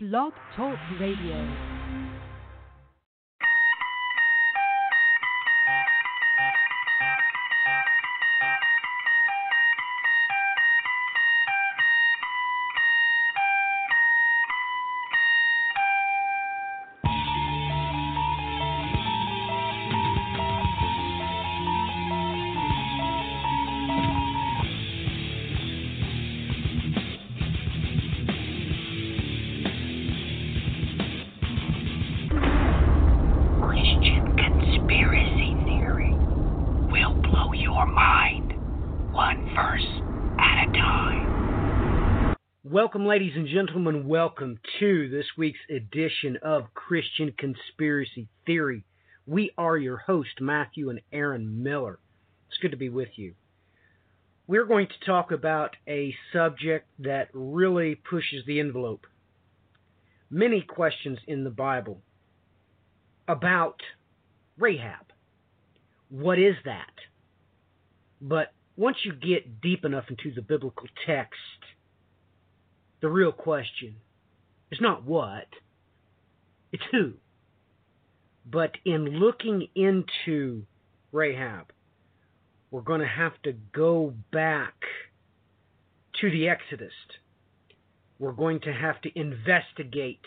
Blog Talk Radio. Welcome, ladies and gentlemen. Welcome to this week's edition of Christian Conspiracy Theory. We are your host, Matthew and Aaron Miller. It's good to be with you. We're going to talk about a subject that really pushes the envelope. Many questions in the Bible about Rahab. What is that? But once you get deep enough into the biblical text, the real question is not what, it's who. But in looking into Rahab, we're going to have to go back to the Exodus. We're going to have to investigate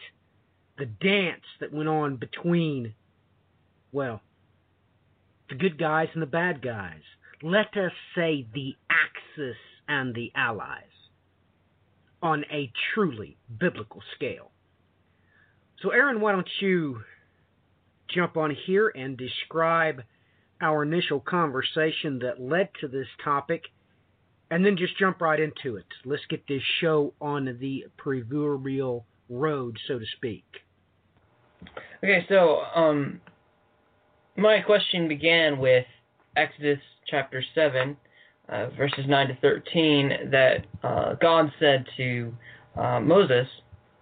the dance that went on between, well, the good guys and the bad guys. Let us say the Axis and the Allies on a truly biblical scale. So, Aaron, why don't you jump on here and describe our initial conversation that led to this topic, and then just jump right into it. Let's get this show on the proverbial road, so to speak. Okay, so um, my question began with Exodus chapter 7, uh, verses 9 to 13, that uh, God said to uh, Moses,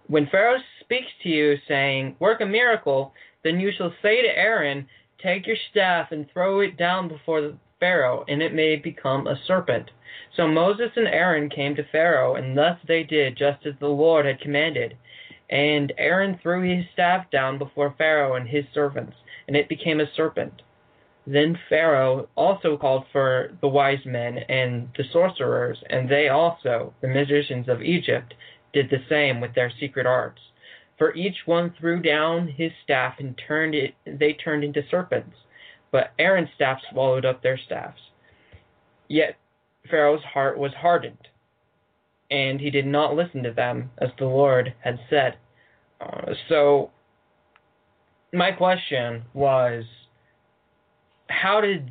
When Pharaoh speaks to you, saying, Work a miracle, then you shall say to Aaron, Take your staff and throw it down before Pharaoh, and it may become a serpent. So Moses and Aaron came to Pharaoh, and thus they did just as the Lord had commanded. And Aaron threw his staff down before Pharaoh and his servants, and it became a serpent. Then Pharaoh also called for the wise men and the sorcerers, and they also, the magicians of Egypt, did the same with their secret arts. For each one threw down his staff and turned it they turned into serpents. But Aaron's staff swallowed up their staffs. Yet Pharaoh's heart was hardened, and he did not listen to them as the Lord had said. Uh, so, my question was, how did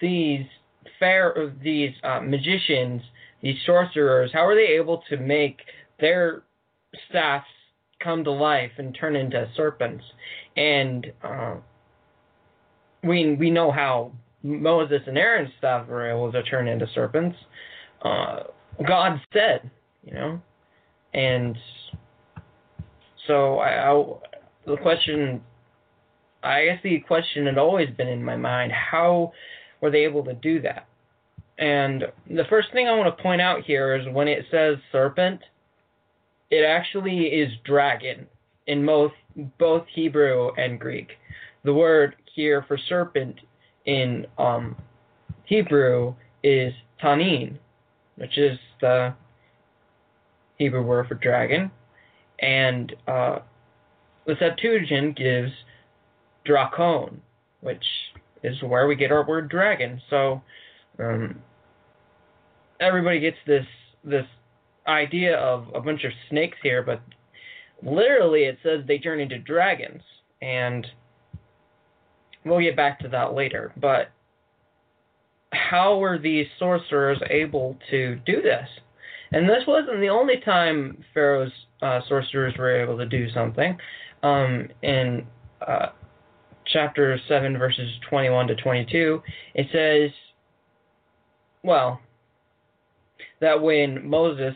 these fair these uh, magicians, these sorcerers, how were they able to make their staffs come to life and turn into serpents? And uh, we we know how Moses and Aaron's staff were able to turn into serpents. Uh, God said, you know, and so I, I, the question, I guess the question had always been in my mind: How were they able to do that? And the first thing I want to point out here is when it says serpent, it actually is dragon in both both Hebrew and Greek. The word here for serpent in um, Hebrew is tanin, which is the Hebrew word for dragon, and uh, the Septuagint gives drakon, which is where we get our word dragon. So um, everybody gets this this idea of a bunch of snakes here, but literally it says they turn into dragons, and we'll get back to that later. But how were these sorcerers able to do this? And this wasn't the only time Pharaoh's uh, sorcerers were able to do something. Um, in uh, chapter 7, verses 21 to 22, it says, well, that when Moses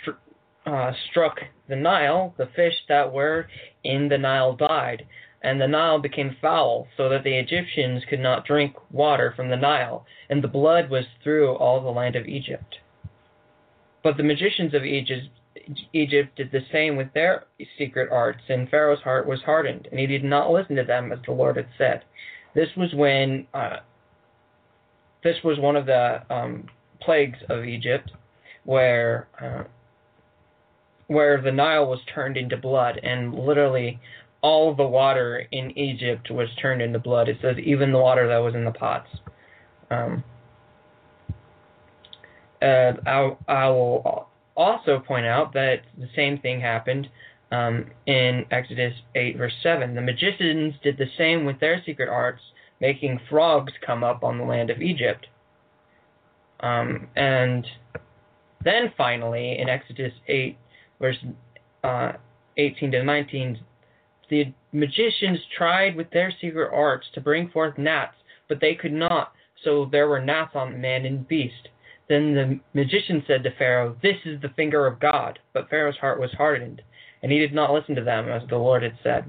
str- uh, struck the Nile, the fish that were in the Nile died, and the Nile became foul, so that the Egyptians could not drink water from the Nile, and the blood was through all the land of Egypt. But the magicians of Egypt, Egypt did the same with their secret arts, and Pharaoh's heart was hardened, and he did not listen to them as the Lord had said. This was when uh, this was one of the um, plagues of Egypt, where uh, where the Nile was turned into blood, and literally all the water in Egypt was turned into blood. It says even the water that was in the pots. Um, uh, I, I will also point out that the same thing happened um, in Exodus 8, verse 7. The magicians did the same with their secret arts, making frogs come up on the land of Egypt. Um, and then finally, in Exodus 8, verse uh, 18 to 19, the magicians tried with their secret arts to bring forth gnats, but they could not, so there were gnats on man and beast. Then the magician said to Pharaoh, This is the finger of God. But Pharaoh's heart was hardened, and he did not listen to them, as the Lord had said.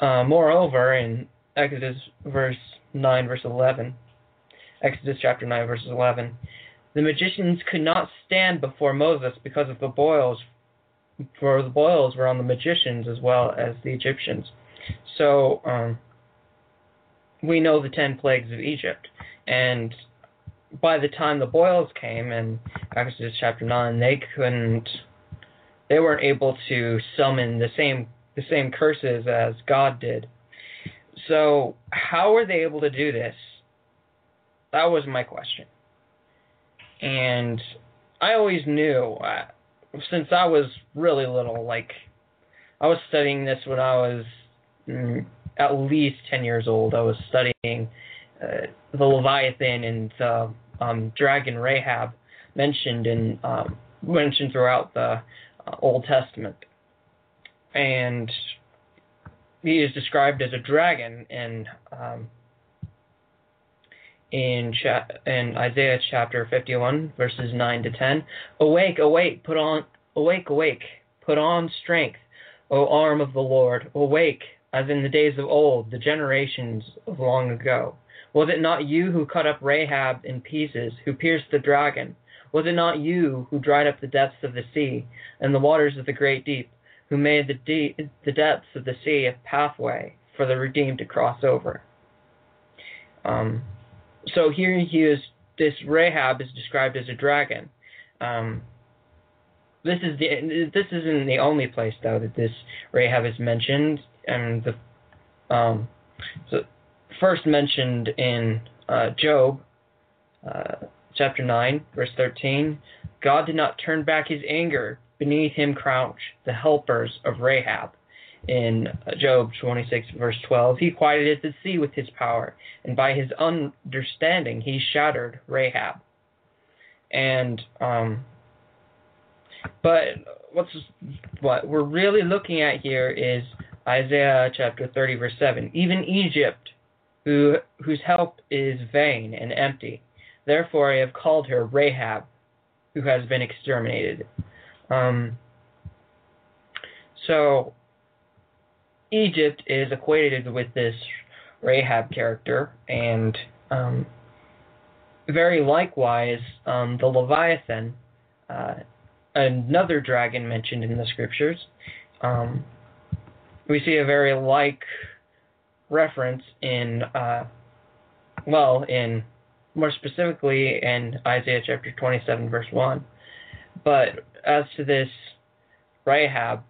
Uh, moreover, in Exodus verse 9, verse 11, Exodus chapter 9, verse 11, the magicians could not stand before Moses because of the boils, for the boils were on the magicians as well as the Egyptians. So um, we know the ten plagues of Egypt, and by the time the boils came in Exodus chapter nine, they couldn't, they weren't able to summon the same the same curses as God did. So how were they able to do this? That was my question. And I always knew, uh, since I was really little, like I was studying this when I was mm, at least 10 years old. I was studying the Leviathan and the um, dragon Rahab mentioned in um, mentioned throughout the uh, Old Testament, and he is described as a dragon in um, in cha- in Isaiah chapter 51 verses 9 to 10. Awake, awake, put on awake, awake, put on strength, O arm of the Lord. Awake, as in the days of old, the generations of long ago. Was it not you who cut up Rahab in pieces, who pierced the dragon? Was it not you who dried up the depths of the sea and the waters of the great deep, who made the, the depths of the sea a pathway for the redeemed to cross over? Um, so here he is. This Rahab is described as a dragon. Um, this is the this isn't the only place though that this Rahab is mentioned, and the um, so first mentioned in uh, Job, uh, chapter 9, verse 13. God did not turn back his anger. Beneath him crouch the helpers of Rahab. In uh, Job 26, verse 12, he quieted the sea with his power, and by his understanding he shattered Rahab. And, um, but what's what we're really looking at here is Isaiah chapter 30, verse 7. Even Egypt who, whose help is vain and empty. Therefore I have called her Rahab, who has been exterminated. Um, so Egypt is equated with this Rahab character, and um, very likewise, um, the Leviathan, uh, another dragon mentioned in the scriptures, um, we see a very like reference in, uh, well, in more specifically in Isaiah chapter 27, verse 1. But as to this Rahab,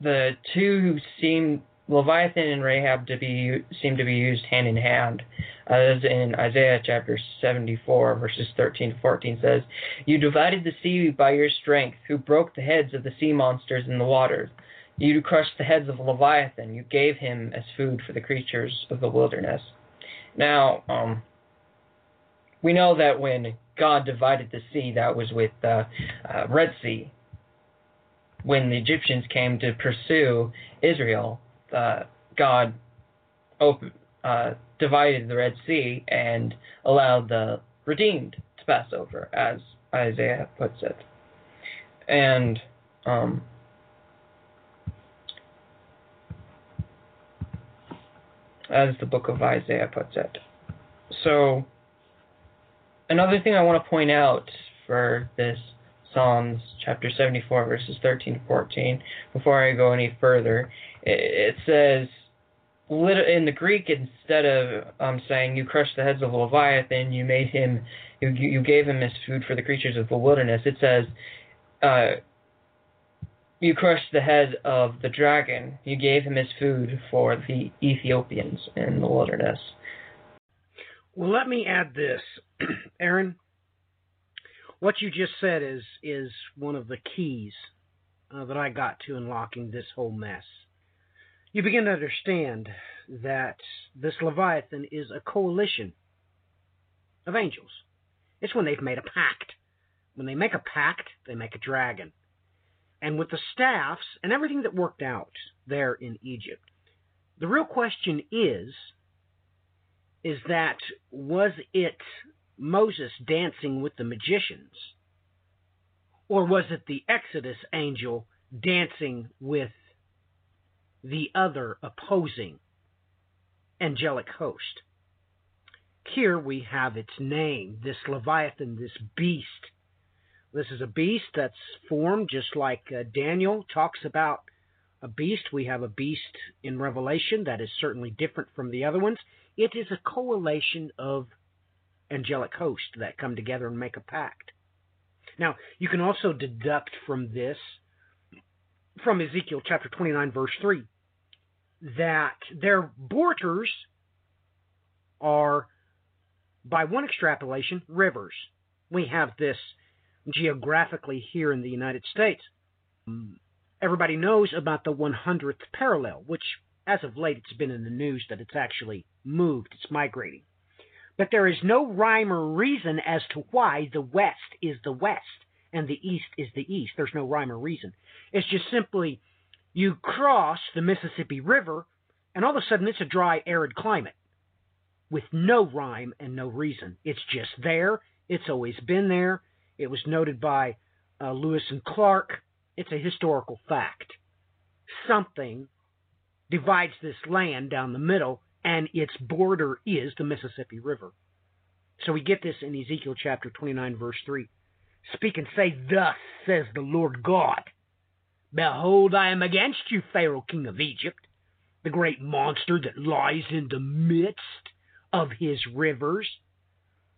the two seem Leviathan and Rahab to be seem to be used hand in hand, as in Isaiah chapter 74 verses 13 to 14 says, "You divided the sea by your strength, who broke the heads of the sea monsters in the waters. You crushed the heads of Leviathan. You gave him as food for the creatures of the wilderness. Now, um, we know that when God divided the sea, that was with the uh, Red Sea. When the Egyptians came to pursue Israel, uh, God uh, divided the Red Sea and allowed the redeemed to pass over, as Isaiah puts it. And um, as the book of Isaiah puts it. So, another thing I want to point out for this Psalms chapter 74, verses 13 to 14, before I go any further. It, says, in the Greek, instead of um, saying you crushed the heads of Leviathan, you made him, you, you gave him as food for the creatures of the wilderness. It says, uh, you crushed the head of the dragon. You gave him his food for the Ethiopians in the wilderness. Well, let me add this, Aaron. What you just said is is one of the keys uh, that I got to unlocking this whole mess. You begin to understand that this Leviathan is a coalition of angels. It's when they've made a pact. When they make a pact, they make a dragon and with the staffs and everything that worked out there in Egypt. The real question is is that was it Moses dancing with the magicians or was it the Exodus angel dancing with the other opposing angelic host? Here we have its name, this Leviathan, this beast this is a beast that's formed just like uh, Daniel talks about a beast. We have a beast in Revelation that is certainly different from the other ones. It is a coalition of angelic hosts that come together and make a pact. Now, you can also deduct from this, from Ezekiel chapter 29, verse 3, that their borders are, by one extrapolation, rivers. We have this geographically here in the United States. Mm. Everybody knows about the 100th parallel, which as of late it's been in the news that it's actually moved, it's migrating. But there is no rhyme or reason as to why the West is the West and the East is the East. There's no rhyme or reason. It's just simply you cross the Mississippi River and all of a sudden it's a dry, arid climate with no rhyme and no reason. It's just there. It's always been there. It was noted by uh, Lewis and Clark. It's a historical fact. Something divides this land down the middle, and its border is the Mississippi River. So we get this in Ezekiel chapter 29, verse 3. Speak and say, Thus says the Lord God Behold, I am against you, Pharaoh, king of Egypt, the great monster that lies in the midst of his rivers,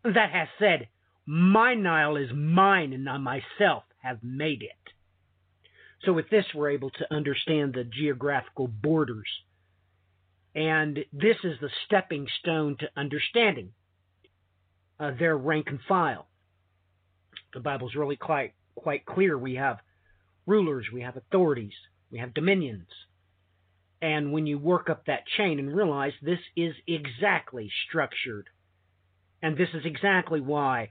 that has said, my Nile is mine, and I myself have made it. So, with this, we're able to understand the geographical borders. And this is the stepping stone to understanding uh, their rank and file. The Bible's really quite, quite clear. We have rulers, we have authorities, we have dominions. And when you work up that chain and realize this is exactly structured, and this is exactly why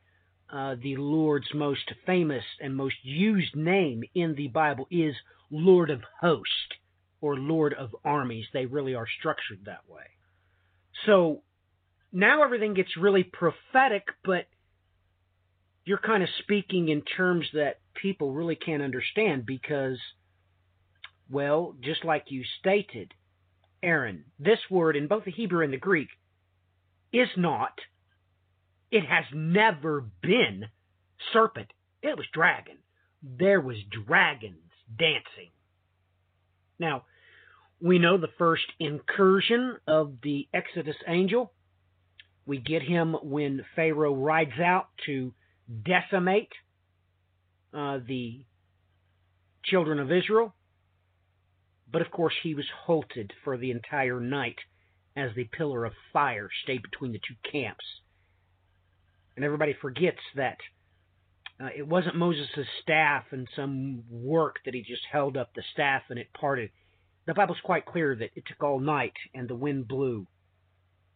uh, the Lord's most famous and most used name in the Bible is Lord of Hosts or Lord of Armies. They really are structured that way. So now everything gets really prophetic, but you're kind of speaking in terms that people really can't understand because, well, just like you stated, Aaron, this word in both the Hebrew and the Greek is not it has never been serpent. It was dragon. There was dragons dancing. Now, we know the first incursion of the Exodus angel. We get him when Pharaoh rides out to decimate uh, the children of Israel. But of course, he was halted for the entire night as the pillar of fire stayed between the two camps and everybody forgets that uh, it wasn't Moses' staff and some work that he just held up the staff and it parted. The Bible's quite clear that it took all night and the wind blew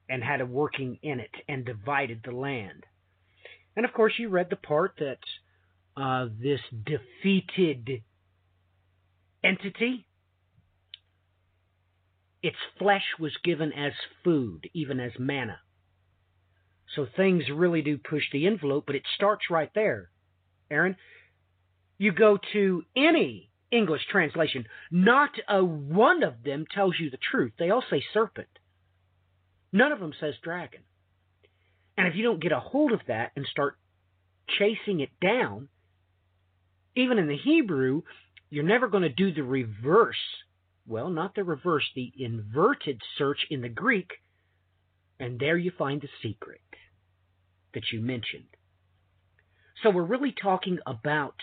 and had a working in it and divided the land. And of course, you read the part that uh, this defeated entity, its flesh was given as food, even as manna. So things really do push the envelope, but it starts right there. Aaron, you go to any English translation, not a one of them tells you the truth. They all say serpent. None of them says dragon. And if you don't get a hold of that and start chasing it down, even in the Hebrew, you're never going to do the reverse. Well, not the reverse, the inverted search in the Greek, and there you find the secret that you mentioned. So we're really talking about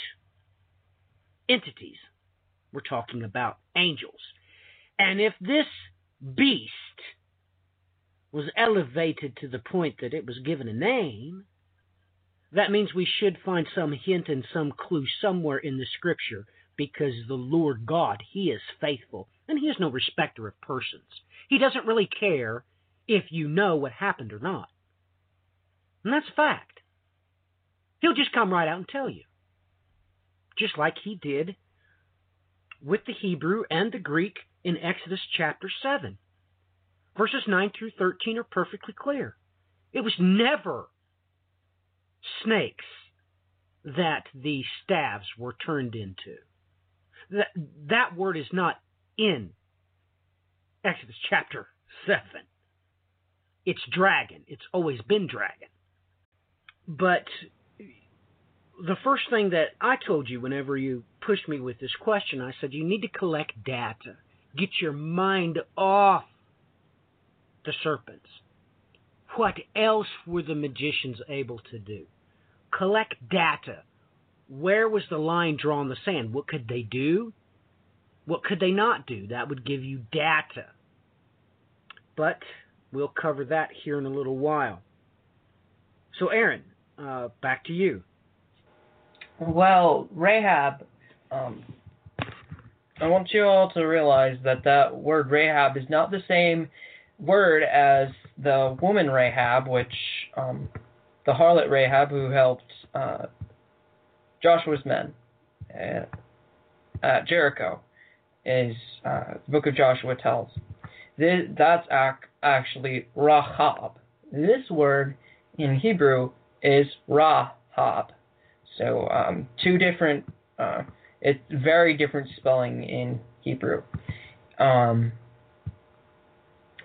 entities. We're talking about angels. And if this beast was elevated to the point that it was given a name, that means we should find some hint and some clue somewhere in the scripture because the Lord God, He is faithful and He is no respecter of persons. He doesn't really care if you know what happened or not. And that's fact. He'll just come right out and tell you. Just like He did with the Hebrew and the Greek in Exodus chapter 7. Verses 9 through 13 are perfectly clear. It was never snakes that the staves were turned into. That, that word is not in Exodus chapter 7. It's dragon. It's always been dragon. But the first thing that I told you whenever you pushed me with this question, I said you need to collect data. Get your mind off the serpents. What else were the magicians able to do? Collect data. Where was the line drawn in the sand? What could they do? What could they not do? That would give you data. But we'll cover that here in a little while. So, Aaron, uh, back to you. Well, Rahab, um, I want you all to realize that that word Rahab is not the same word as the woman Rahab, which um, the harlot Rahab who helped uh, Joshua's men at, at Jericho, is uh, the book of Joshua tells. This, that's ac- actually Rahab. This word in Hebrew is Rahab. So um, two different, uh, it's very different spelling in Hebrew. Um,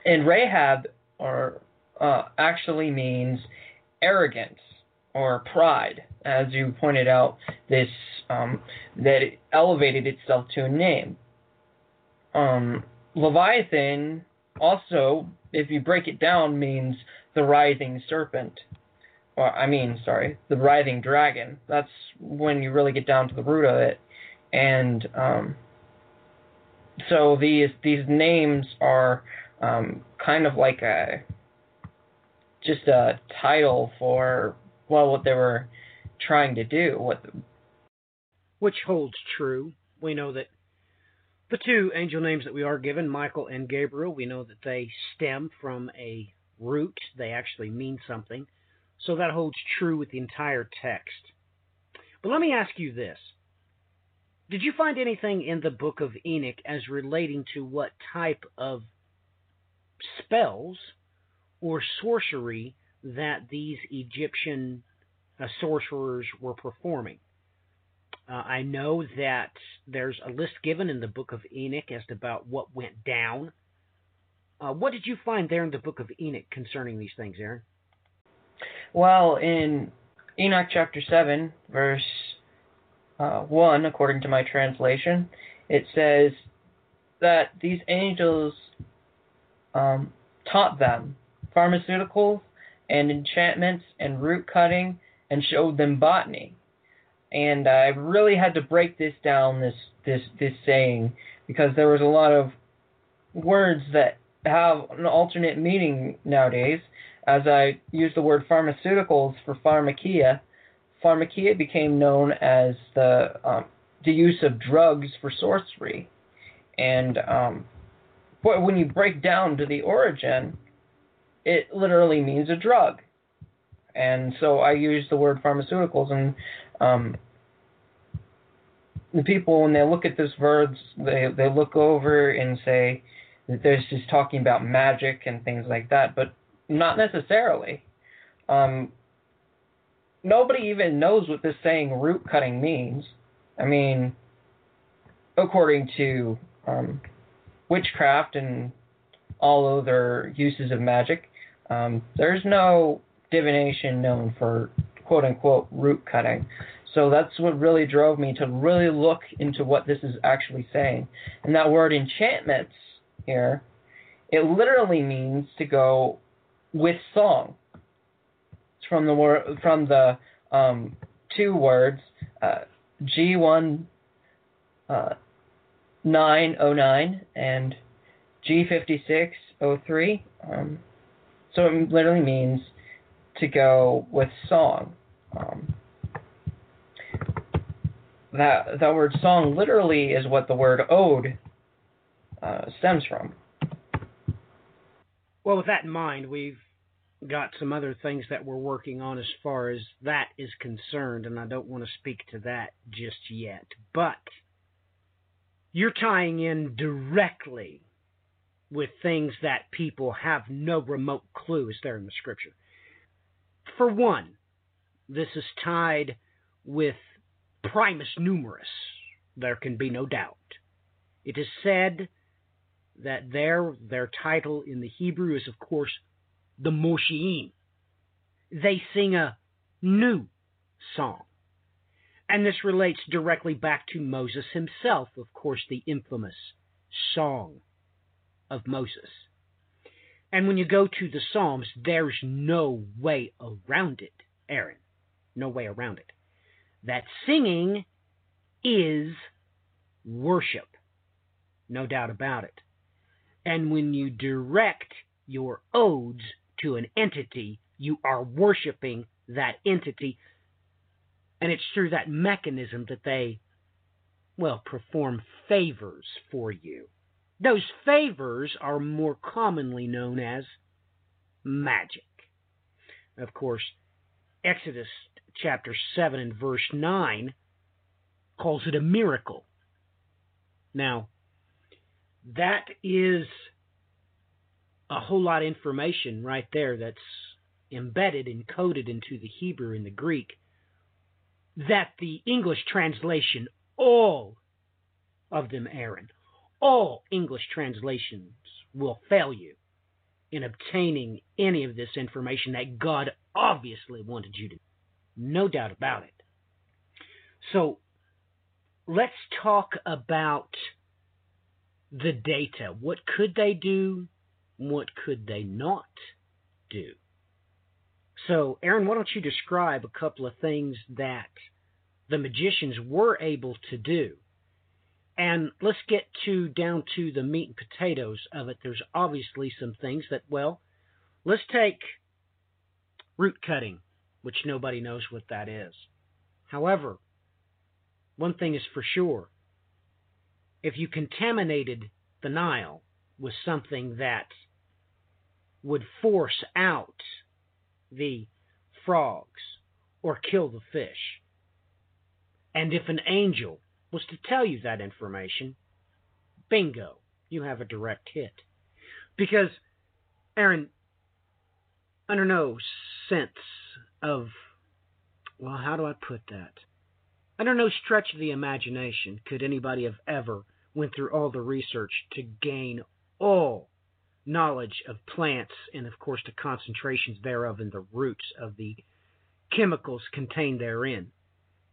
and Rahab or uh, actually means arrogance or pride, as you pointed out. This um, that it elevated itself to a name. Um, Leviathan also, if you break it down, means the writhing serpent. Or I mean, sorry, the writhing dragon. That's when you really get down to the root of it. And um, so these these names are um, kind of like a just a title for well what they were trying to do. What which holds true. We know that the two angel names that we are given, Michael and Gabriel, we know that they stem from a root. They actually mean something. So that holds true with the entire text. But let me ask you this. Did you find anything in the book of Enoch as relating to what type of spells or sorcery that these Egyptian uh, sorcerers were performing. Uh, I know that there's a list given in the book of Enoch as to about what went down. Uh, what did you find there in the book of Enoch concerning these things, Aaron? Well, in Enoch chapter 7, verse uh, 1, according to my translation, it says that these angels um, taught them pharmaceuticals and enchantments and root cutting and showed them botany. And I really had to break this down, this this this saying, because there was a lot of words that have an alternate meaning nowadays. As I use the word pharmaceuticals for pharmakia, pharmakia became known as the um, the use of drugs for sorcery, and um, but when you break down to the origin, it literally means a drug. And so I use the word pharmaceuticals, and um, the people when they look at this words, they they look over and say that there's just talking about magic and things like that, but not necessarily. Um, nobody even knows what this saying root cutting means. I mean, according to um, witchcraft and all other uses of magic, um, there's no divination known for quote unquote root cutting. So that's what really drove me to really look into what this is actually saying. And that word enchantments here, it literally means to go with song. It's from the from the um, two words uh, G1 uh, 909 and G5603. Um, so it literally means to go with song. Um, that that word song literally is what the word ode uh, stems from. Well, with that in mind, we've got some other things that we're working on as far as that is concerned, and I don't want to speak to that just yet. But you're tying in directly with things that people have no remote clue is there in the scripture. For one, this is tied with primus numerus. There can be no doubt. It is said that their their title in the Hebrew is of course the Moshiim. They sing a new song. And this relates directly back to Moses himself, of course, the infamous Song of Moses. And when you go to the Psalms, there's no way around it, Aaron. No way around it. That singing is worship. No doubt about it. And when you direct your odes to an entity, you are worshiping that entity. And it's through that mechanism that they, well, perform favors for you. Those favors are more commonly known as magic. Of course, Exodus chapter 7 and verse 9 calls it a miracle. Now, that is a whole lot of information right there that's embedded and coded into the Hebrew and the Greek that the English translation, all of them, Aaron, all English translations will fail you in obtaining any of this information that God obviously wanted you to. No doubt about it. So let's talk about the data. What could they do? What could they not do? So, Aaron, why don't you describe a couple of things that the magicians were able to do? And let's get to down to the meat and potatoes of it. There's obviously some things that, well, let's take root cutting, which nobody knows what that is. However, one thing is for sure if you contaminated the Nile with something that would force out the frogs or kill the fish, and if an angel was to tell you that information, bingo, you have a direct hit. Because, Aaron, under no sense of, well, how do I put that? Under no stretch of the imagination could anybody have ever went through all the research to gain all knowledge of plants and, of course, the concentrations thereof and the roots of the chemicals contained therein.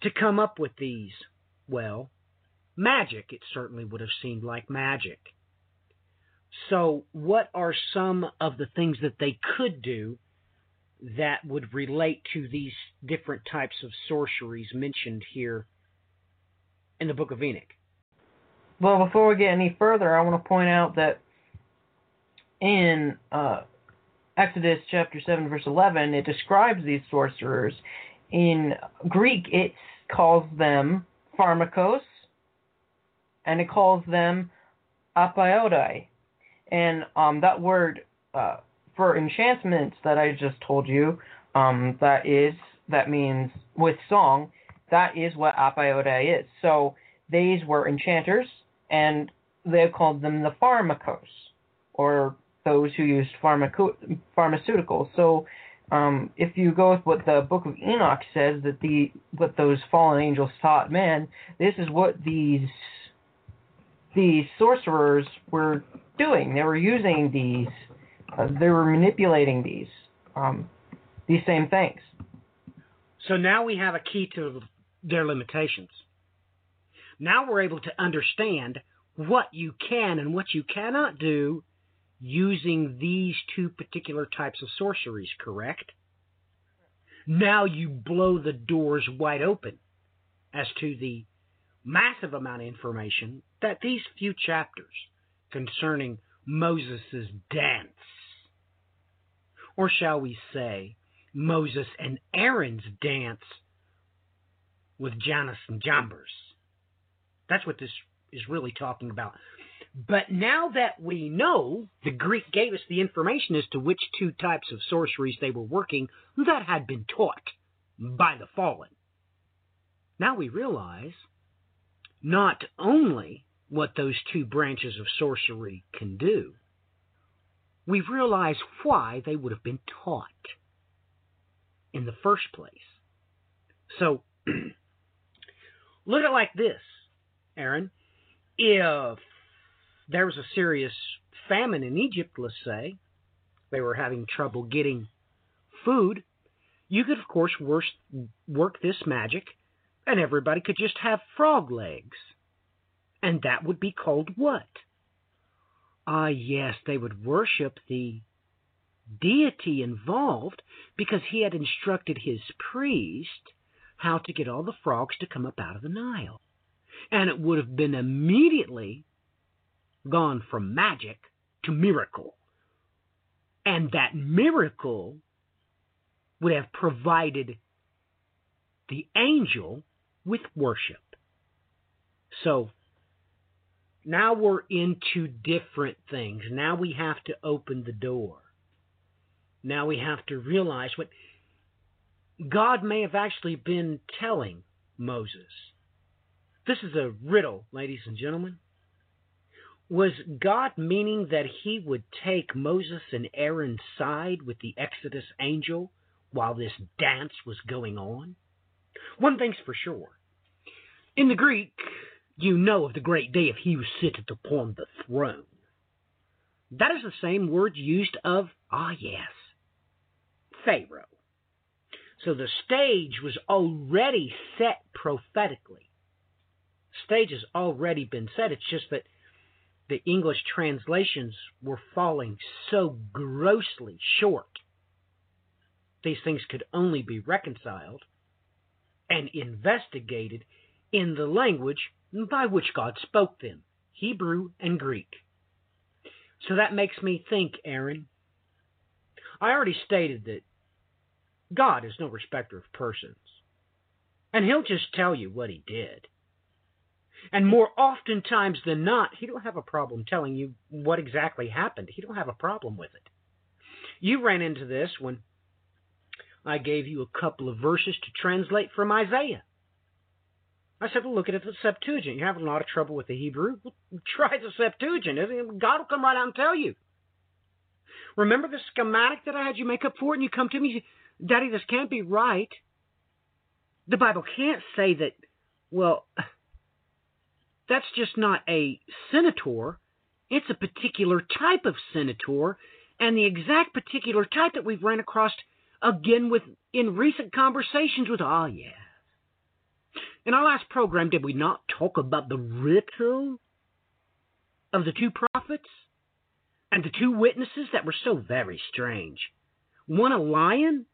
To come up with these, well, magic, it certainly would have seemed like magic. So, what are some of the things that they could do that would relate to these different types of sorceries mentioned here in the book of Enoch. Well, before we get any further, I want to point out that in uh, Exodus chapter 7, verse 11, it describes these sorcerers. In Greek, it calls them pharmakos, and it calls them apaiodai. And um, that word uh, for enchantments that I just told you, um, that is that means with song. That is what apaiode is. So these were enchanters, and they called them the pharmakos, or those who used pharmaco- pharmaceuticals. So um, if you go with what the Book of Enoch says that the what those fallen angels taught man, this is what these these sorcerers were doing. They were using these uh, they were manipulating these um, these same things. So now we have a key to their limitations. Now we're able to understand what you can and what you cannot do using these two particular types of sorceries, correct? Now you blow the doors wide open as to the massive amount of information that these few chapters concerning Moses' dance, or shall we say, Moses and Aaron's dance with Jannes and Jambres. That's what this is really talking about. But now that we know, the Greek gave us the information as to which two types of sorceries they were working that had been taught by the fallen. Now we realize not only what those two branches of sorcery can do, we realize why they would have been taught in the first place. So, look at it like this, Aaron. If there was a serious famine in Egypt, let's say, they were having trouble getting food, you could, of course, work this magic and everybody could just have frog legs. And that would be called what? Ah, yes, they would worship the deity involved because he had instructed his priest how to get all the frogs to come up out of the Nile. And it would have been immediately gone from magic to miracle. And that miracle would have provided the angel with worship. So now we're into different things. Now we have to open the door. Now we have to realize what God may have actually been telling Moses. This is a riddle, ladies and gentlemen. Was God meaning that he would take Moses and Aaron's side with the Exodus angel while this dance was going on? One thing's for sure. In the Greek, you know of the great day if he was seated upon the throne. That is the same word used of, ah, yes, Pharaoh. So the stage was already set prophetically. Stage has already been set. It's just that the English translations were falling so grossly short. These things could only be reconciled and investigated in the language by which God spoke them Hebrew and Greek. So that makes me think, Aaron. I already stated that God is no respecter of persons, and He'll just tell you what He did. And more oftentimes than not, He don't have a problem telling you what exactly happened. He don't have a problem with it. You ran into this when I gave you a couple of verses to translate from Isaiah. I said, well, look at it, the Septuagint. You're having a lot of trouble with the Hebrew. Well, try the Septuagint. God will come right out and tell you. Remember the schematic that I had you make up for it, and you come to me say, Daddy, this can't be right. The Bible can't say that, well, that's just not a senator. It's a particular type of senator, and the exact particular type that we've ran across again with in recent conversations with, oh, yeah in our last program, did we not talk about the riddle of the two prophets and the two witnesses that were so very strange? One a lion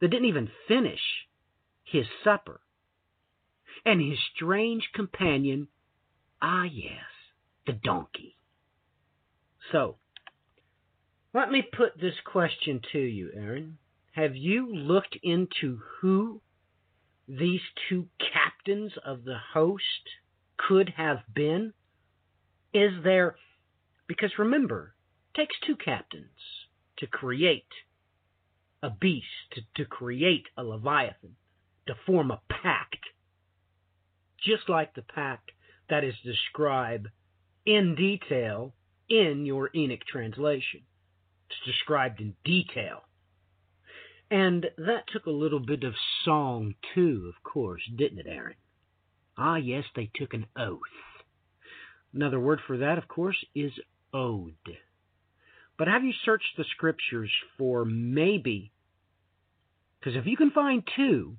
that didn't even finish his supper, and his strange companion, ah, yes, the donkey. So, let me put this question to you, Aaron. Have you looked into who these two captains of the host could have been? Is there, because remember, it takes two captains to create a beast, to, to create a Leviathan, to form a pact, just like the pact that is described in detail in your Enoch translation. It's described in detail and that took a little bit of song, too, of course, didn't it, Aaron? Ah, yes, they took an oath. Another word for that, of course, is ode. But have you searched the scriptures for maybe? Because if you can find two,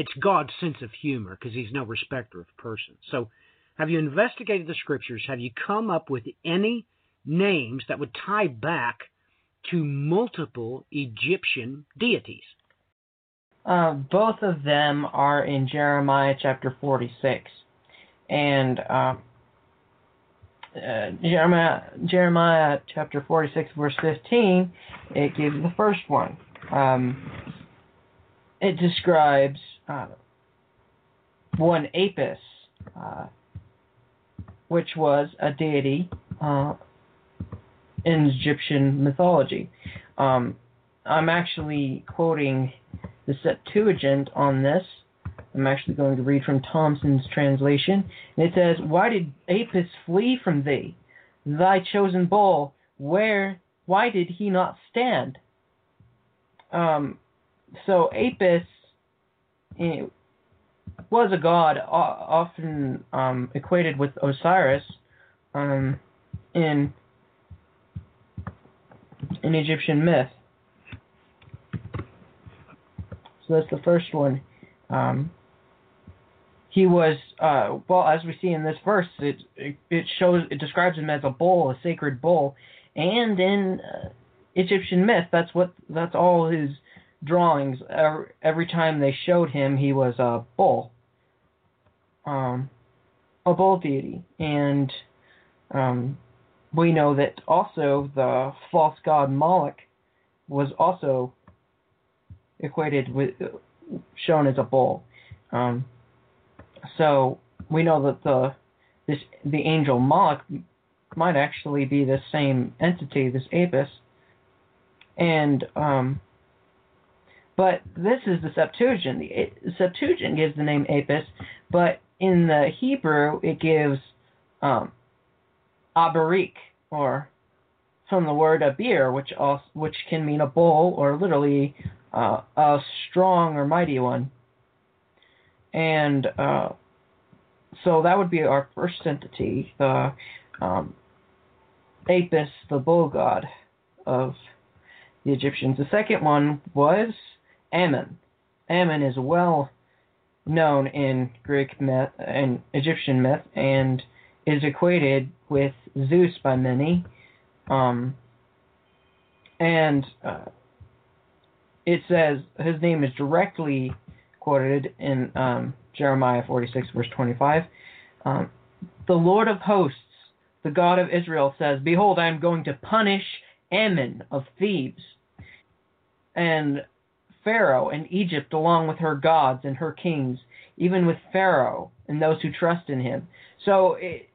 It's God's sense of humor because He's no respecter of persons. So, have you investigated the scriptures? Have you come up with any names that would tie back to multiple Egyptian deities? Uh, both of them are in Jeremiah chapter 46. And uh, uh, Jeremiah, Jeremiah chapter 46, verse 15, it gives the first one. Um, it describes uh, one Apis, uh, which was a deity uh, in Egyptian mythology. Um, I'm actually quoting the Septuagint on this. I'm actually going to read from Thompson's translation. And it says, Why did Apis flee from thee, thy chosen bull? Where, why did he not stand? Um, so Apis eh, was a god often um, equated with Osiris um, in in Egyptian myth. So that's the first one. Um, he was uh, well, as we see in this verse, it, it, it shows it describes him as a bull, a sacred bull, and in uh, Egyptian myth, that's what that's all his drawings. Every, every time they showed him, he was a bull, um, a bull deity, and um, we know that also the false god Moloch was also equated with shown as a bull. Um, so we know that the this the angel Moloch might actually be the same entity, this Apis, and um, but this is the Septuagint. The, Septuagint gives the name Apis, but in the Hebrew it gives um, Abarik, or from the word abir, which also, which can mean a bull or literally uh, a strong or mighty one. And uh, so that would be our first entity, the um, Apis, the bull god of the Egyptians. The second one was Ammon. Ammon is well known in Greek myth and Egyptian myth and is equated with Zeus by many. Um, and uh, it says his name is directly quoted in um, Jeremiah 46, verse 25. Um, the Lord of hosts, the God of Israel, says, Behold, I am going to punish Ammon of Thebes and Pharaoh and Egypt along with her gods and her kings, even with Pharaoh and those who trust in him. So, it,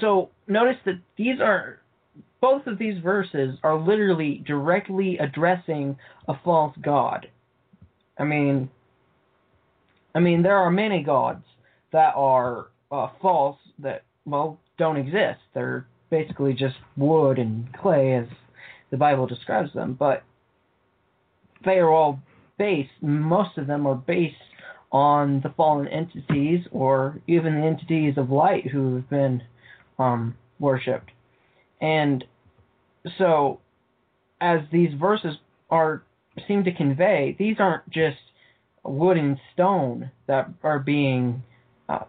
so notice that these are both of these verses are literally directly addressing a false god. I mean, I mean, there are many gods that are uh, false that well don't exist. They're basically just wood and clay, as the Bible describes them. But they are all based. Most of them are based on the fallen entities, or even the entities of light who have been um, worshipped. And so as these verses are seem to convey, these aren't just wood and stone that are being uh,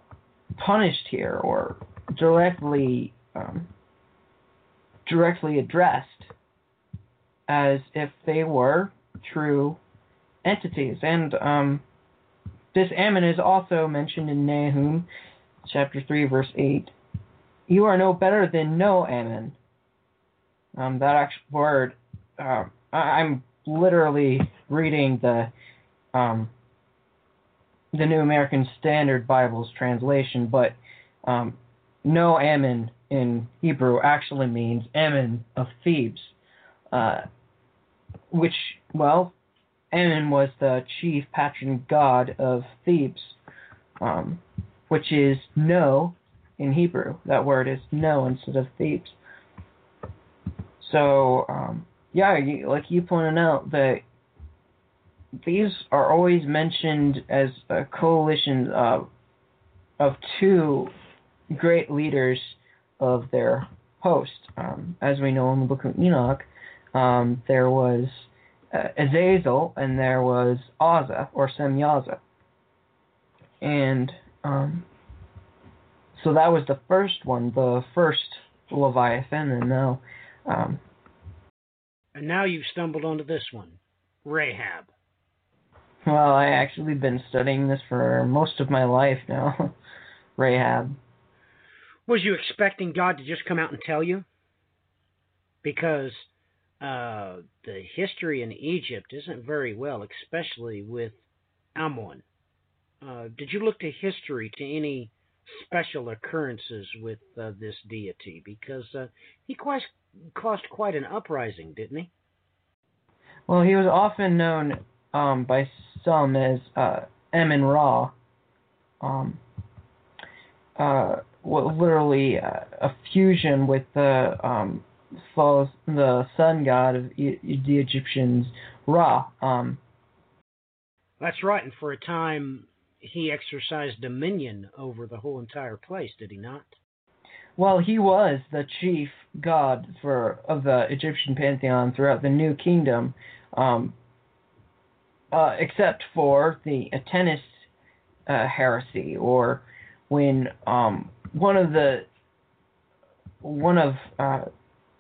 punished here or directly um, directly addressed as if they were true entities. And um, this Ammon is also mentioned in Nahum chapter 3, verse 8. You are no better than no Ammon, um, that actual word, uh, I, am literally reading the um, the New American Standard Bible's translation, but um, no Ammon in Hebrew actually means Ammon of Thebes, uh, which, well, Ammon was the chief patron god of Thebes, um, which is no in Hebrew. That word is no instead of Thebes. So um, yeah, you, like you pointed out that these are always mentioned as a coalition of of two great leaders of their host. Um, as we know in the book of Enoch, um, there was uh, Azazel and there was Azza or Semyaza. and um, so that was the first one, the first Leviathan, and now. Um, and now you've stumbled onto this one, Rahab. Well, I actually been studying this for most of my life now. Rahab. Was you expecting God to just come out and tell you? Because uh, the history in Egypt isn't very well, especially with Amun. Uh, did you look to history to any special occurrences with uh, this deity? Because uh, he quite, caused quite an uprising, didn't he? Well, he was often known um, by some as uh, Amun Ra. Um, uh, well, literally a fusion with the um, falls the sun god of e- the Egyptians, Ra. Um, That's right, and for a time he exercised dominion over the whole entire place, did he not? Well, he was the chief god for of the Egyptian pantheon throughout the New Kingdom, um, uh, except for the Atenist uh, heresy, or when um, one of the one of uh,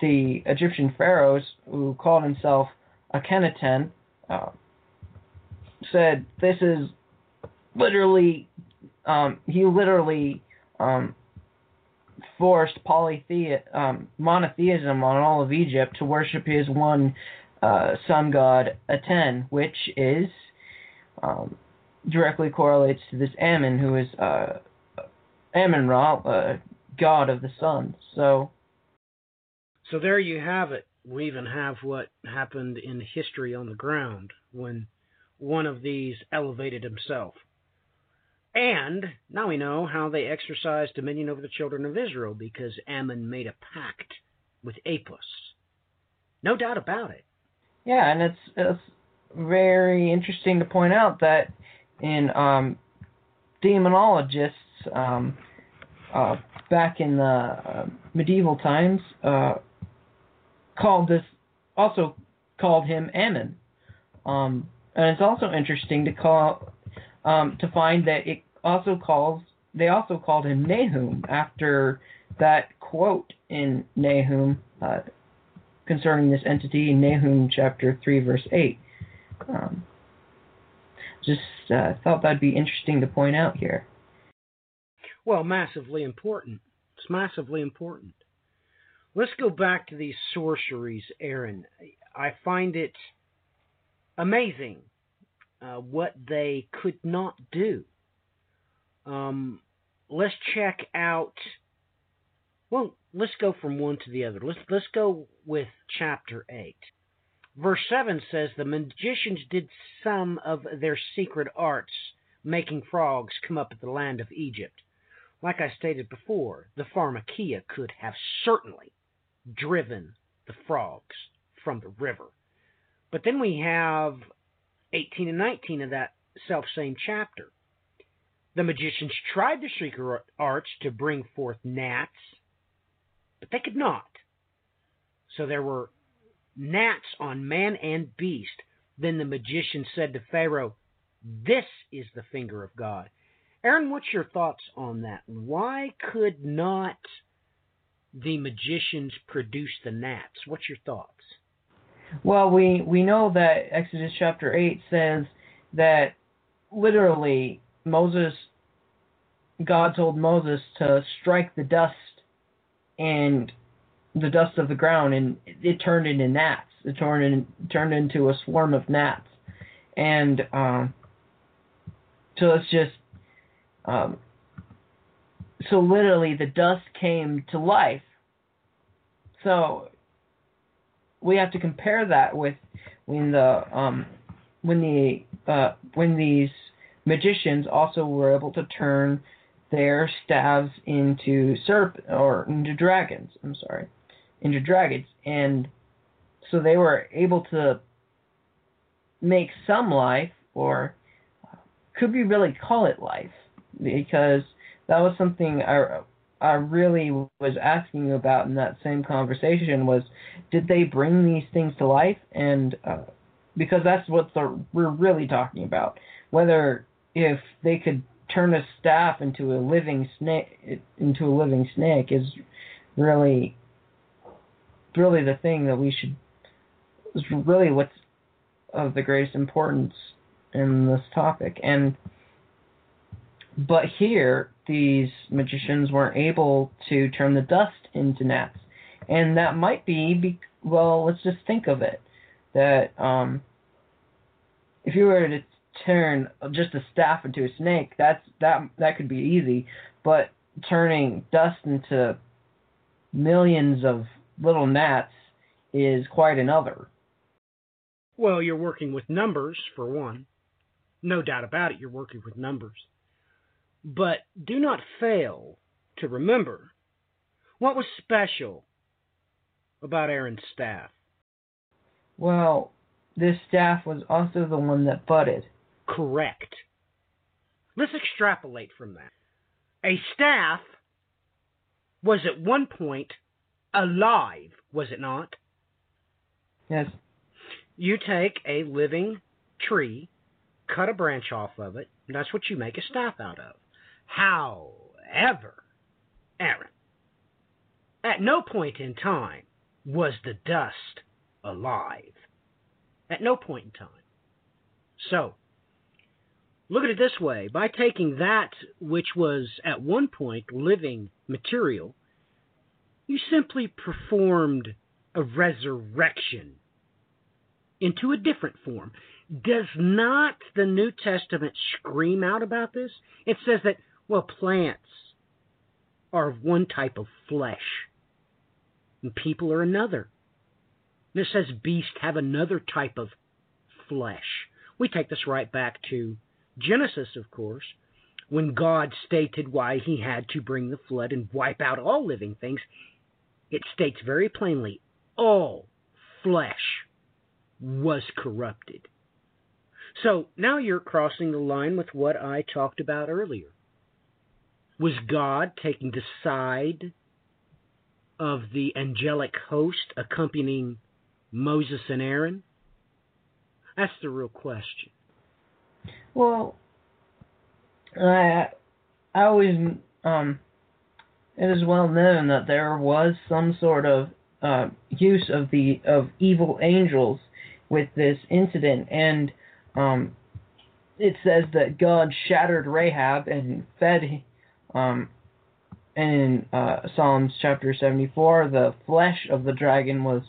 the Egyptian pharaohs who called himself Akhenaten uh, said this is literally um, he literally um, forced polythe- um, monotheism on all of Egypt to worship his one uh, sun god Aten, which is um, directly correlates to this Ammon, who is uh, Ammon Ra, uh, god of the sun. So so there you have it. We even have what happened in history on the ground when one of these elevated himself. And now we know how they exercised dominion over the children of Israel because Ammon made a pact with Apis. No doubt about it. Yeah, and it's it's very interesting to point out that in um, demonologists um, uh, back in the uh, medieval times, uh, called this also called him Ammon. Um, and it's also interesting to call um, to find that it also calls they also called him Nahum after that quote in Nahum uh, concerning this entity in Nahum chapter three verse eight. Um, just uh, thought that'd be interesting to point out here. Well, massively important. It's massively important. Let's go back to these sorceries, Aaron. I find it amazing uh, what they could not do. Um, let's check out. Well, let's go from one to the other. Let's let's go with chapter eight. Verse seven says the magicians did some of their secret arts, making frogs come up at the land of Egypt. Like I stated before, the pharmakia could have certainly driven the frogs from the river. But then we have 18 and 19 of that self same chapter. The magicians tried the secret arts to bring forth gnats, but they could not. So there were gnats on man and beast. Then the magician said to Pharaoh, This is the finger of God. Aaron, what's your thoughts on that? Why could not the magicians produce the gnats. What's your thoughts? Well, we we know that Exodus chapter eight says that literally Moses, God told Moses to strike the dust and the dust of the ground, and it turned into gnats. It turned in, turned into a swarm of gnats, and um, so it's just um, so literally the dust came to life. So we have to compare that with when the um, when the uh, when these magicians also were able to turn their staves into serp or into dragons. I'm sorry, into dragons, and so they were able to make some life, or could we really call it life? Because that was something I I really was asking you about in that same conversation was did they bring these things to life? And uh, because that's what the, we're really talking about. Whether if they could turn a staff into a living snake into a living snake is really really the thing that we should is really what's of the greatest importance in this topic. And but here these magicians weren't able to turn the dust into gnats and that might be, be well let's just think of it that um if you were to turn just a staff into a snake, that's that that could be easy. But turning dust into millions of little gnats is quite another. Well, you're working with numbers for one. No doubt about it, you're working with numbers. But do not fail to remember what was special about Aaron's staff. Well, this staff was also the one that budded. Correct. Let's extrapolate from that. A staff was at one point alive, was it not? Yes. You take a living tree, cut a branch off of it, and that's what you make a staff out of. However, Aaron, at no point in time was the dust alive. At no point in time. So, look at it this way by taking that which was at one point living material, you simply performed a resurrection into a different form. Does not the New Testament scream out about this? It says that, well, plants are of one type of flesh, and people are another. And it says beasts have another type of flesh. We take this right back to Genesis, of course, when God stated why he had to bring the flood and wipe out all living things. It states very plainly all flesh was corrupted. So now you're crossing the line with what I talked about earlier. Was God taking the side of the angelic host accompanying Moses and Aaron? That's the real question. Well, I I always um it is well known that there was some sort of uh, use of the of evil angels with this incident, and um, it says that God shattered Rahab and fed um, in uh, Psalms chapter 74, the flesh of the dragon was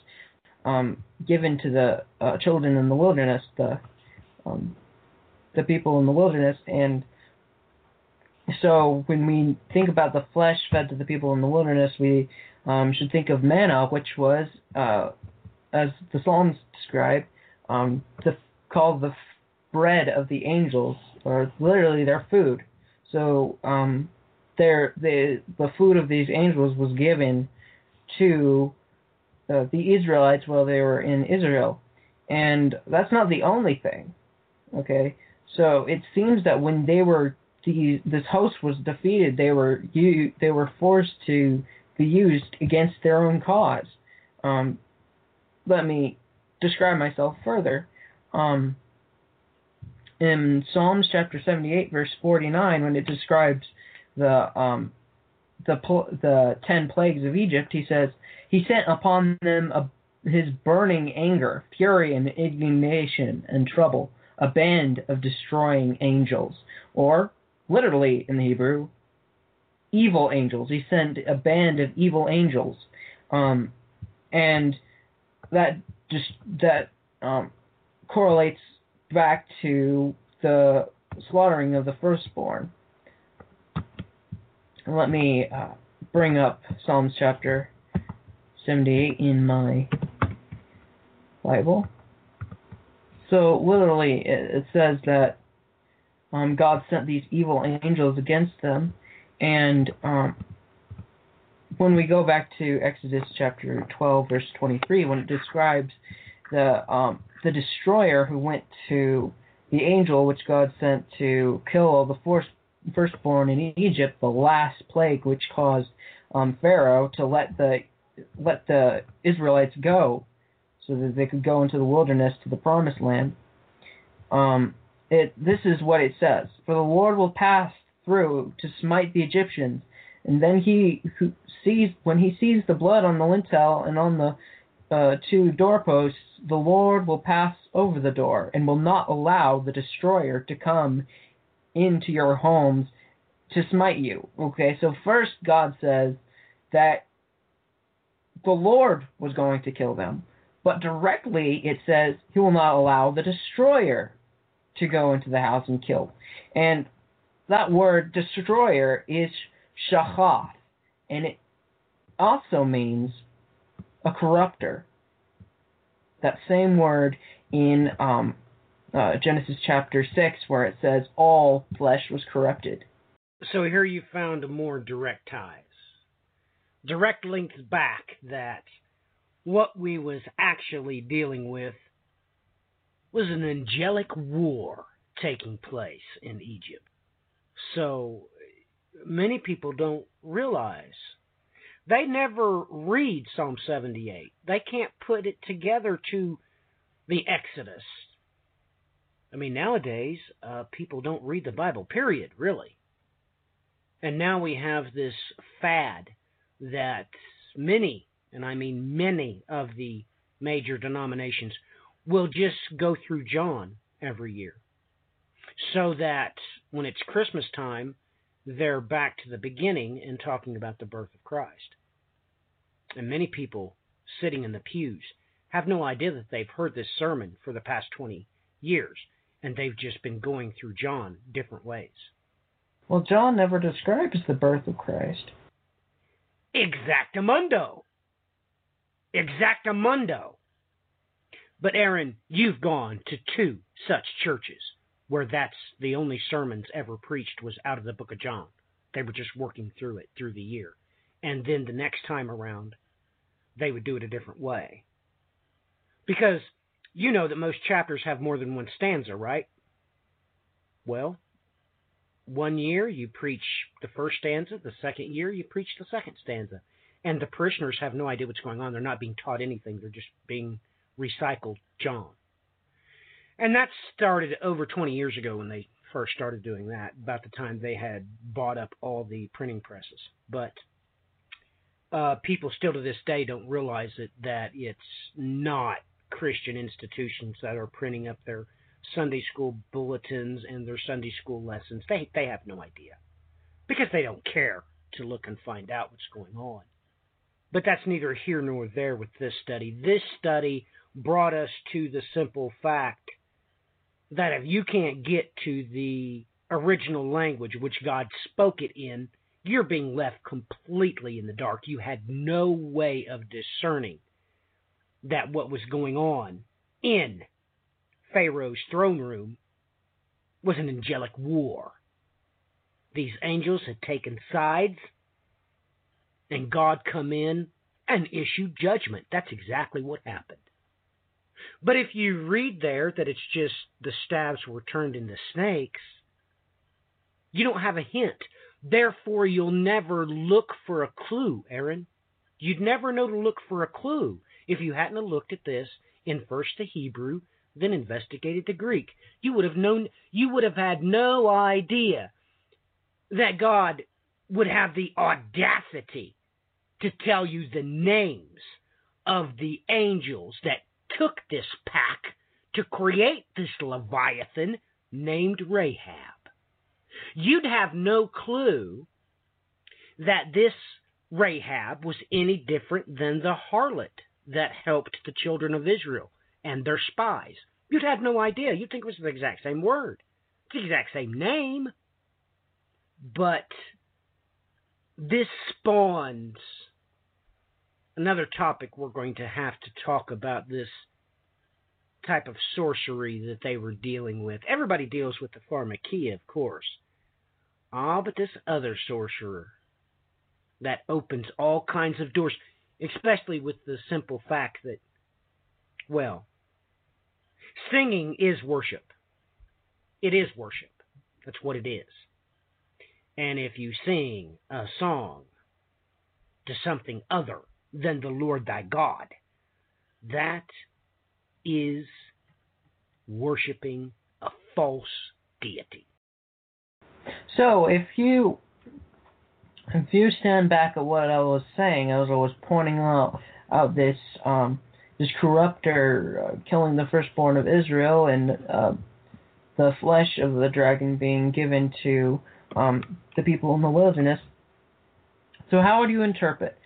um, given to the uh, children in the wilderness, the um, the people in the wilderness, and so when we think about the flesh fed to the people in the wilderness, we um, should think of manna, which was, uh, as the Psalms describe, um, the, called the bread of the angels, or literally their food. So um, their the the food of these angels was given to uh, the Israelites while they were in Israel. And that's not the only thing. Okay? So it seems that when they were the this host was defeated, they were you they were forced to be used against their own cause. Um, let me describe myself further. Um, in Psalms chapter 78, verse 49, when it describes the um, the the ten plagues of Egypt, he says, he sent upon them a, his burning anger, fury, and indignation and trouble, a band of destroying angels. Or, literally in the Hebrew, evil angels. He sent a band of evil angels. Um, and that just that um, correlates back to the slaughtering of the firstborn. Let me uh, bring up Psalms chapter 78 in my Bible. So literally, it, says that um, God sent these evil angels against them, and um, when we go back to Exodus chapter 12, verse 23, when it describes the um, the destroyer who went to the angel which God sent to kill all the first, firstborn in Egypt, the last plague which caused um, Pharaoh to let the let the Israelites go so that they could go into the wilderness to the promised land. Um, it this is what it says: For the Lord will pass through to smite the Egyptians. And then he who sees when he sees the blood on the lintel and on the uh, two doorposts, the Lord will pass over the door and will not allow the destroyer to come into your homes to smite you. Okay, so first God says that the Lord was going to kill them, but directly it says he will not allow the destroyer to go into the house and kill. And that word destroyer is shachath, and it also means a corrupter. That same word in um, uh, Genesis chapter 6, where it says, All flesh was corrupted. So here you found more direct ties. Direct links back that what we was actually dealing with was an angelic war taking place in Egypt. So many people don't realize. They never read Psalm 78. They can't put it together to the Exodus. I mean, nowadays, uh, people don't read the Bible, period, really. And now we have this fad that many, and I mean many, of the major denominations will just go through John every year. So that when it's Christmas time, they're back to the beginning and talking about the birth of Christ. And many people sitting in the pews have no idea that they've heard this sermon for the past 20 years, and they've just been going through John different ways. Well, John never describes the birth of Christ. Exactamundo. Exactamundo. But Aaron, you've gone to two such churches where that's the only sermons ever preached was out of the book of John. They were just working through it through the year. And then the next time around, they would do it a different way. Because you know that most chapters have more than one stanza, right? Well, one year you preach the first stanza, the second year you preach the second stanza. And the parishioners have no idea what's going on. They're not being taught anything, they're just being recycled John. And that started over 20 years ago when they first started doing that, about the time they had bought up all the printing presses. But uh, people still to this day don't realize that, that it's not Christian institutions that are printing up their Sunday school bulletins and their Sunday school lessons. They, they have no idea because they don't care to look and find out what's going on. But that's neither here nor there with this study. This study brought us to the simple fact that if you can't get to the original language which God spoke it in, you're being left completely in the dark. You had no way of discerning that what was going on in Pharaoh's throne room was an angelic war. These angels had taken sides, and God come in and issue judgment. That's exactly what happened. But if you read there that it's just the staves were turned into snakes, you don't have a hint. Therefore, you'll never look for a clue, Aaron. You'd never know to look for a clue if you hadn't looked at this in first the Hebrew, then investigated the Greek. You would have known you would have had no idea that God would have the audacity to tell you the names of the angels that took this pack to create this Leviathan named Rahab. You'd have no clue that this Rahab was any different than the harlot that helped the children of Israel and their spies. You'd have no idea. You'd think it was the exact same word, it's the exact same name. But this spawns another topic we're going to have to talk about this type of sorcery that they were dealing with. Everybody deals with the pharmakia, of course. Ah, but this other sorcerer that opens all kinds of doors, especially with the simple fact that, well, singing is worship. It is worship. That's what it is. And if you sing a song to something other than the Lord thy God. That is worshiping a false deity. So if you if you stand back at what I was saying, as I was pointing out out this um, this corrupter uh, killing the firstborn of Israel and uh, the flesh of the dragon being given to um, the people in the wilderness. So how would you interpret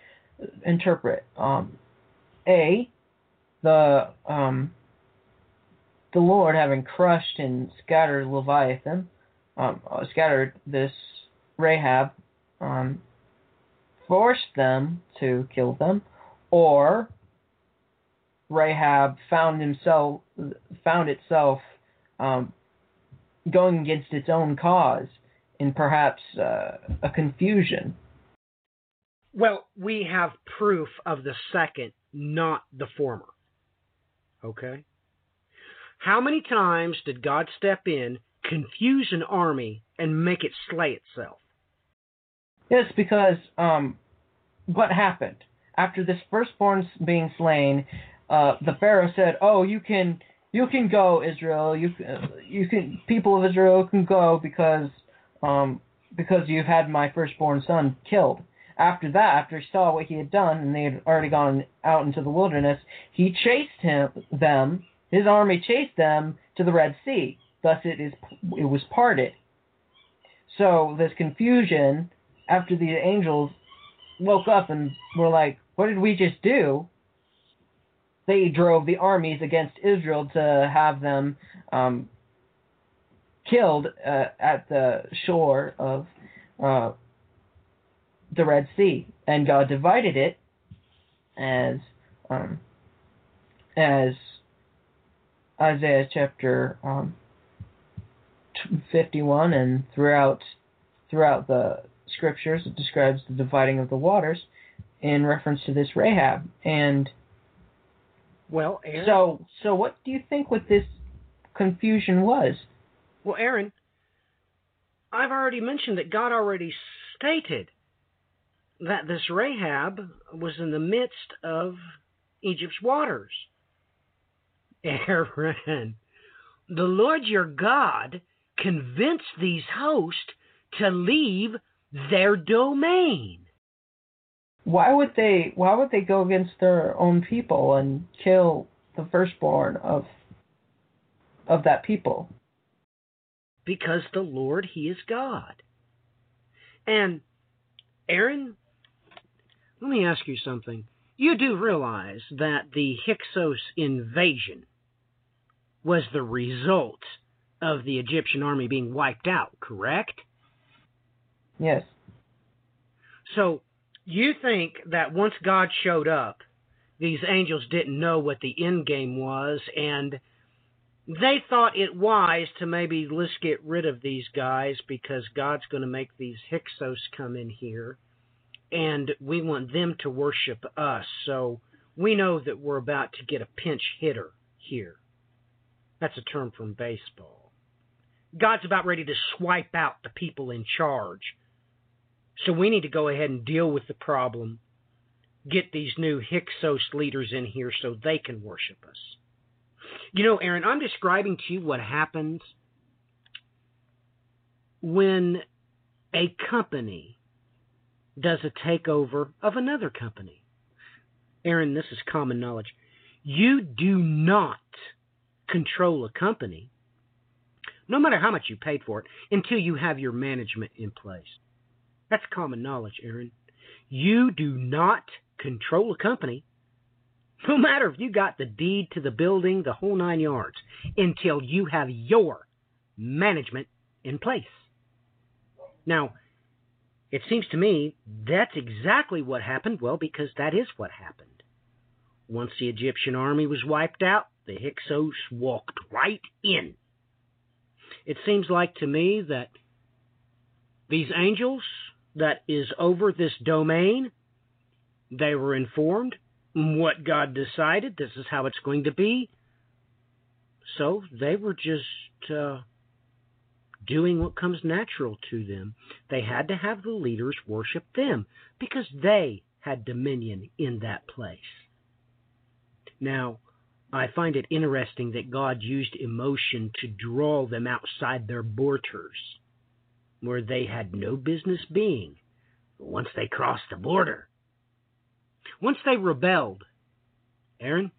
interpret um, a the um, the Lord having crushed and scattered Leviathan, um, uh, scattered this Rahab, um, forced them to kill them, or Rahab found himself found itself um, going against its own cause in perhaps uh, a confusion. Well, we have proof of the second, not the former. Okay? How many times did God step in, confuse an army, and make it slay itself? Yes, because um, what happened after this firstborn being slain? Uh, the Pharaoh said, "Oh, you can, you can go, Israel. You, you can, people of Israel can go because, um, because you've had my firstborn son killed." After that, after he saw what he had done, and they had already gone out into the wilderness, he chased him them his army chased them to the Red Sea. Thus, it is it was parted. So this confusion after the angels woke up and were like, "What did we just do?" They drove the armies against Israel to have them um, killed uh, at the shore of uh, the Red Sea, and God divided it as um, as Isaiah chapter um, 51 and throughout throughout the scriptures it describes the dividing of the waters in reference to this Rahab. And well Aaron, so so what do you think what this confusion was? Well Aaron I've already mentioned that God already stated that this Rahab was in the midst of Egypt's waters. Aaron, the Lord your God convinced these hosts to leave their domain. Why would they why would they go against their own people and kill the firstborn of of that people? Because the Lord he is God. And Aaron, let me ask you something. You do realize that the Hyksos invasion was the result of the Egyptian army being wiped out, correct? Yes. So you think that once God showed up, these angels didn't know what the end game was, and they thought it wise to maybe let's get rid of these guys because God's going to make these Hyksos come in here, and we want them to worship us. So we know that we're about to get a pinch hitter here. That's a term from baseball. God's about ready to swipe out the people in charge. So we need to go ahead and deal with the problem. Get these new Hyksos leaders in here so they can worship us. You know, Aaron, I'm describing to you what happens when a company does a takeover of another company. Aaron, this is common knowledge. You do not control a company, no matter how much you paid for it, until you have your management in place. That's common knowledge, Aaron. You do not control a company, no matter if you got the deed to the building, the whole nine yards, until you have your management in place. Now, it seems to me that's exactly what happened. Well, because that is what happened. Once the Egyptian army was wiped out, the Hyksos walked right in. It seems like to me that these angels that is over this domain, they were informed what God decided. This is how it's going to be. So they were just uh, doing what comes natural to them. They had to have the leaders worship them because they had dominion in that place. Now, I find it interesting that God used emotion to draw them outside their borders. Where they had no business being once they crossed the border. Once they rebelled, Aaron,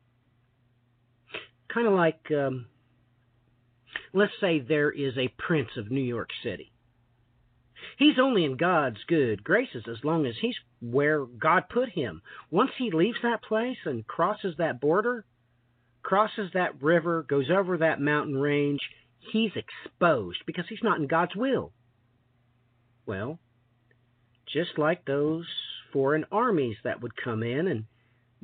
kind of like, um, let's say there is a prince of New York City. He's only in God's good graces as long as he's where God put him. Once he leaves that place and crosses that border, crosses that river, goes over that mountain range, he's exposed because he's not in God's will. Well, just like those foreign armies that would come in and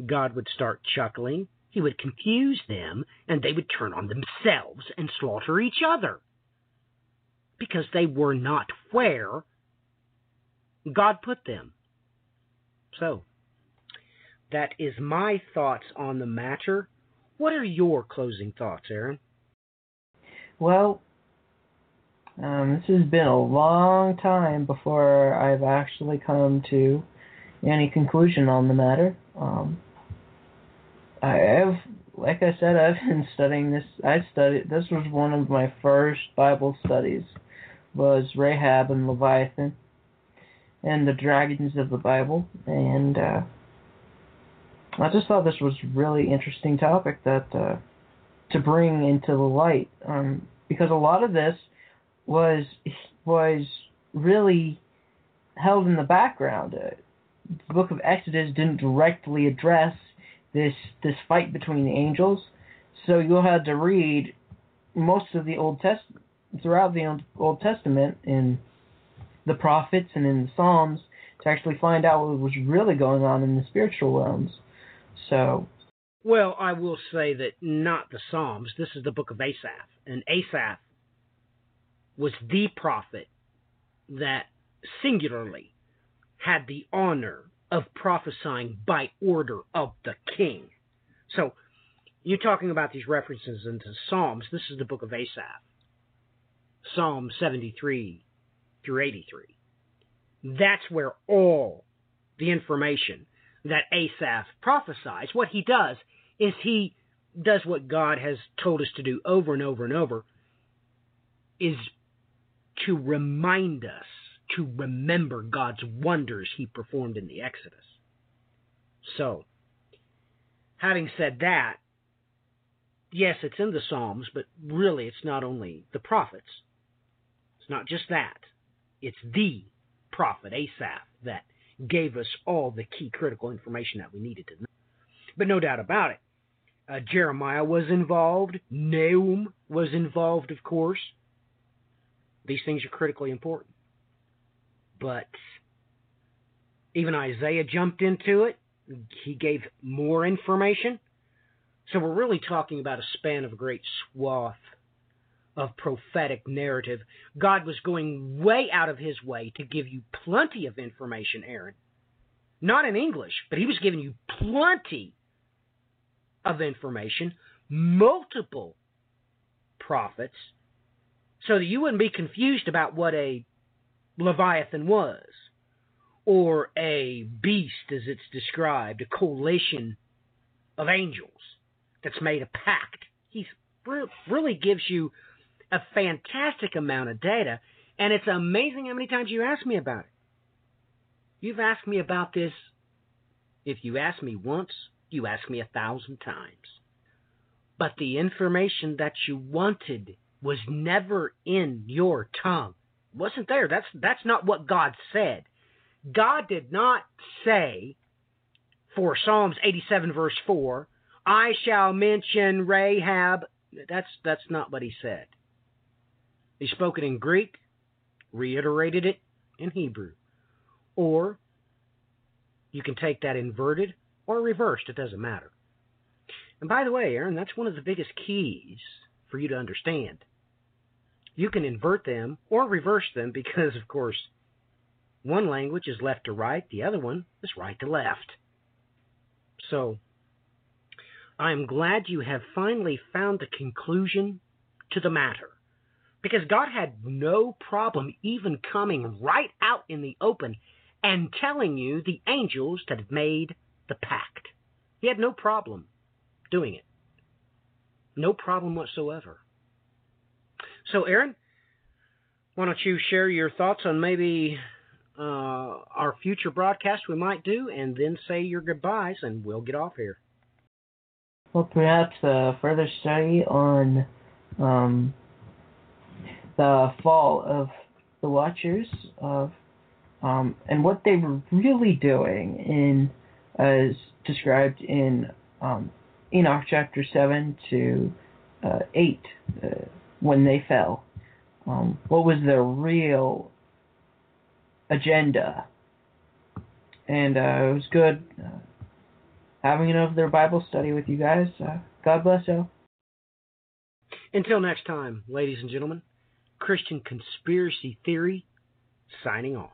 God would start chuckling, he would confuse them and they would turn on themselves and slaughter each other because they were not where God put them. So, that is my thoughts on the matter. What are your closing thoughts, Aaron? Well, um, this has been a long time before I've actually come to any conclusion on the matter. Um, I have, like I said, I've been studying this. I studied. This was one of my first Bible studies. Was Rahab and Leviathan, and the dragons of the Bible, and uh, I just thought this was really interesting topic that uh, to bring into the light, um, because a lot of this was was really held in the background. Uh, the book of Exodus didn't directly address this this fight between the angels, so you'll have to read most of the Old Test throughout the Old Testament in the prophets and in the Psalms to actually find out what was really going on in the spiritual realms. So, well, I will say that not the Psalms. This is the book of Asaph, and Asaph was the prophet that singularly had the honor of prophesying by order of the king. So, you're talking about these references into Psalms. This is the book of Asaph, Psalm 73 through 83. That's where all the information that Asaph prophesies, what he does is he does what God has told us to do over and over and over, is to remind us to remember God's wonders he performed in the Exodus. So, having said that, yes, it's in the Psalms, but really it's not only the prophets. It's not just that. It's the prophet Asaph that gave us all the key critical information that we needed to know. But no doubt about it, uh, Jeremiah was involved. Nahum was involved, of course. These things are critically important. But even Isaiah jumped into it. He gave more information. So we're really talking about a span of a great swath of prophetic narrative. God was going way out of his way to give you plenty of information, Aaron. Not in English, but he was giving you plenty of information, multiple prophets, so that you wouldn't be confused about what a Leviathan was, or a beast as it's described, a coalition of angels that's made a pact. He really gives you a fantastic amount of data, and it's amazing how many times you ask me about it. You've asked me about this. If you ask me once, you ask me a thousand times. But the information that you wanted was never in your tongue. It wasn't there. That's that's not what God said. God did not say for Psalms 87 verse 4, I shall mention Rahab. That's that's not what he said. He spoke it in Greek, reiterated it in Hebrew. Or you can take that inverted or reversed, it doesn't matter. And by the way, Aaron, that's one of the biggest keys for you to understand you can invert them or reverse them because, of course, one language is left to right, the other one is right to left. So, I am glad you have finally found the conclusion to the matter. Because God had no problem even coming right out in the open and telling you the angels that had made the pact. He had no problem doing it. No problem whatsoever. So, Aaron, why don't you share your thoughts on maybe uh, our future broadcast we might do, and then say your goodbyes, and we'll get off here. Well, perhaps a further study on um, the fall of the Watchers of um, and what they were really doing in as described in um, Enoch chapter seven to uh, eight uh, when they fell. Um, what was their real agenda? And uh, it was good uh, having another Bible study with you guys. Uh, God bless you. Until next time, ladies and gentlemen, Christian Conspiracy Theory signing off.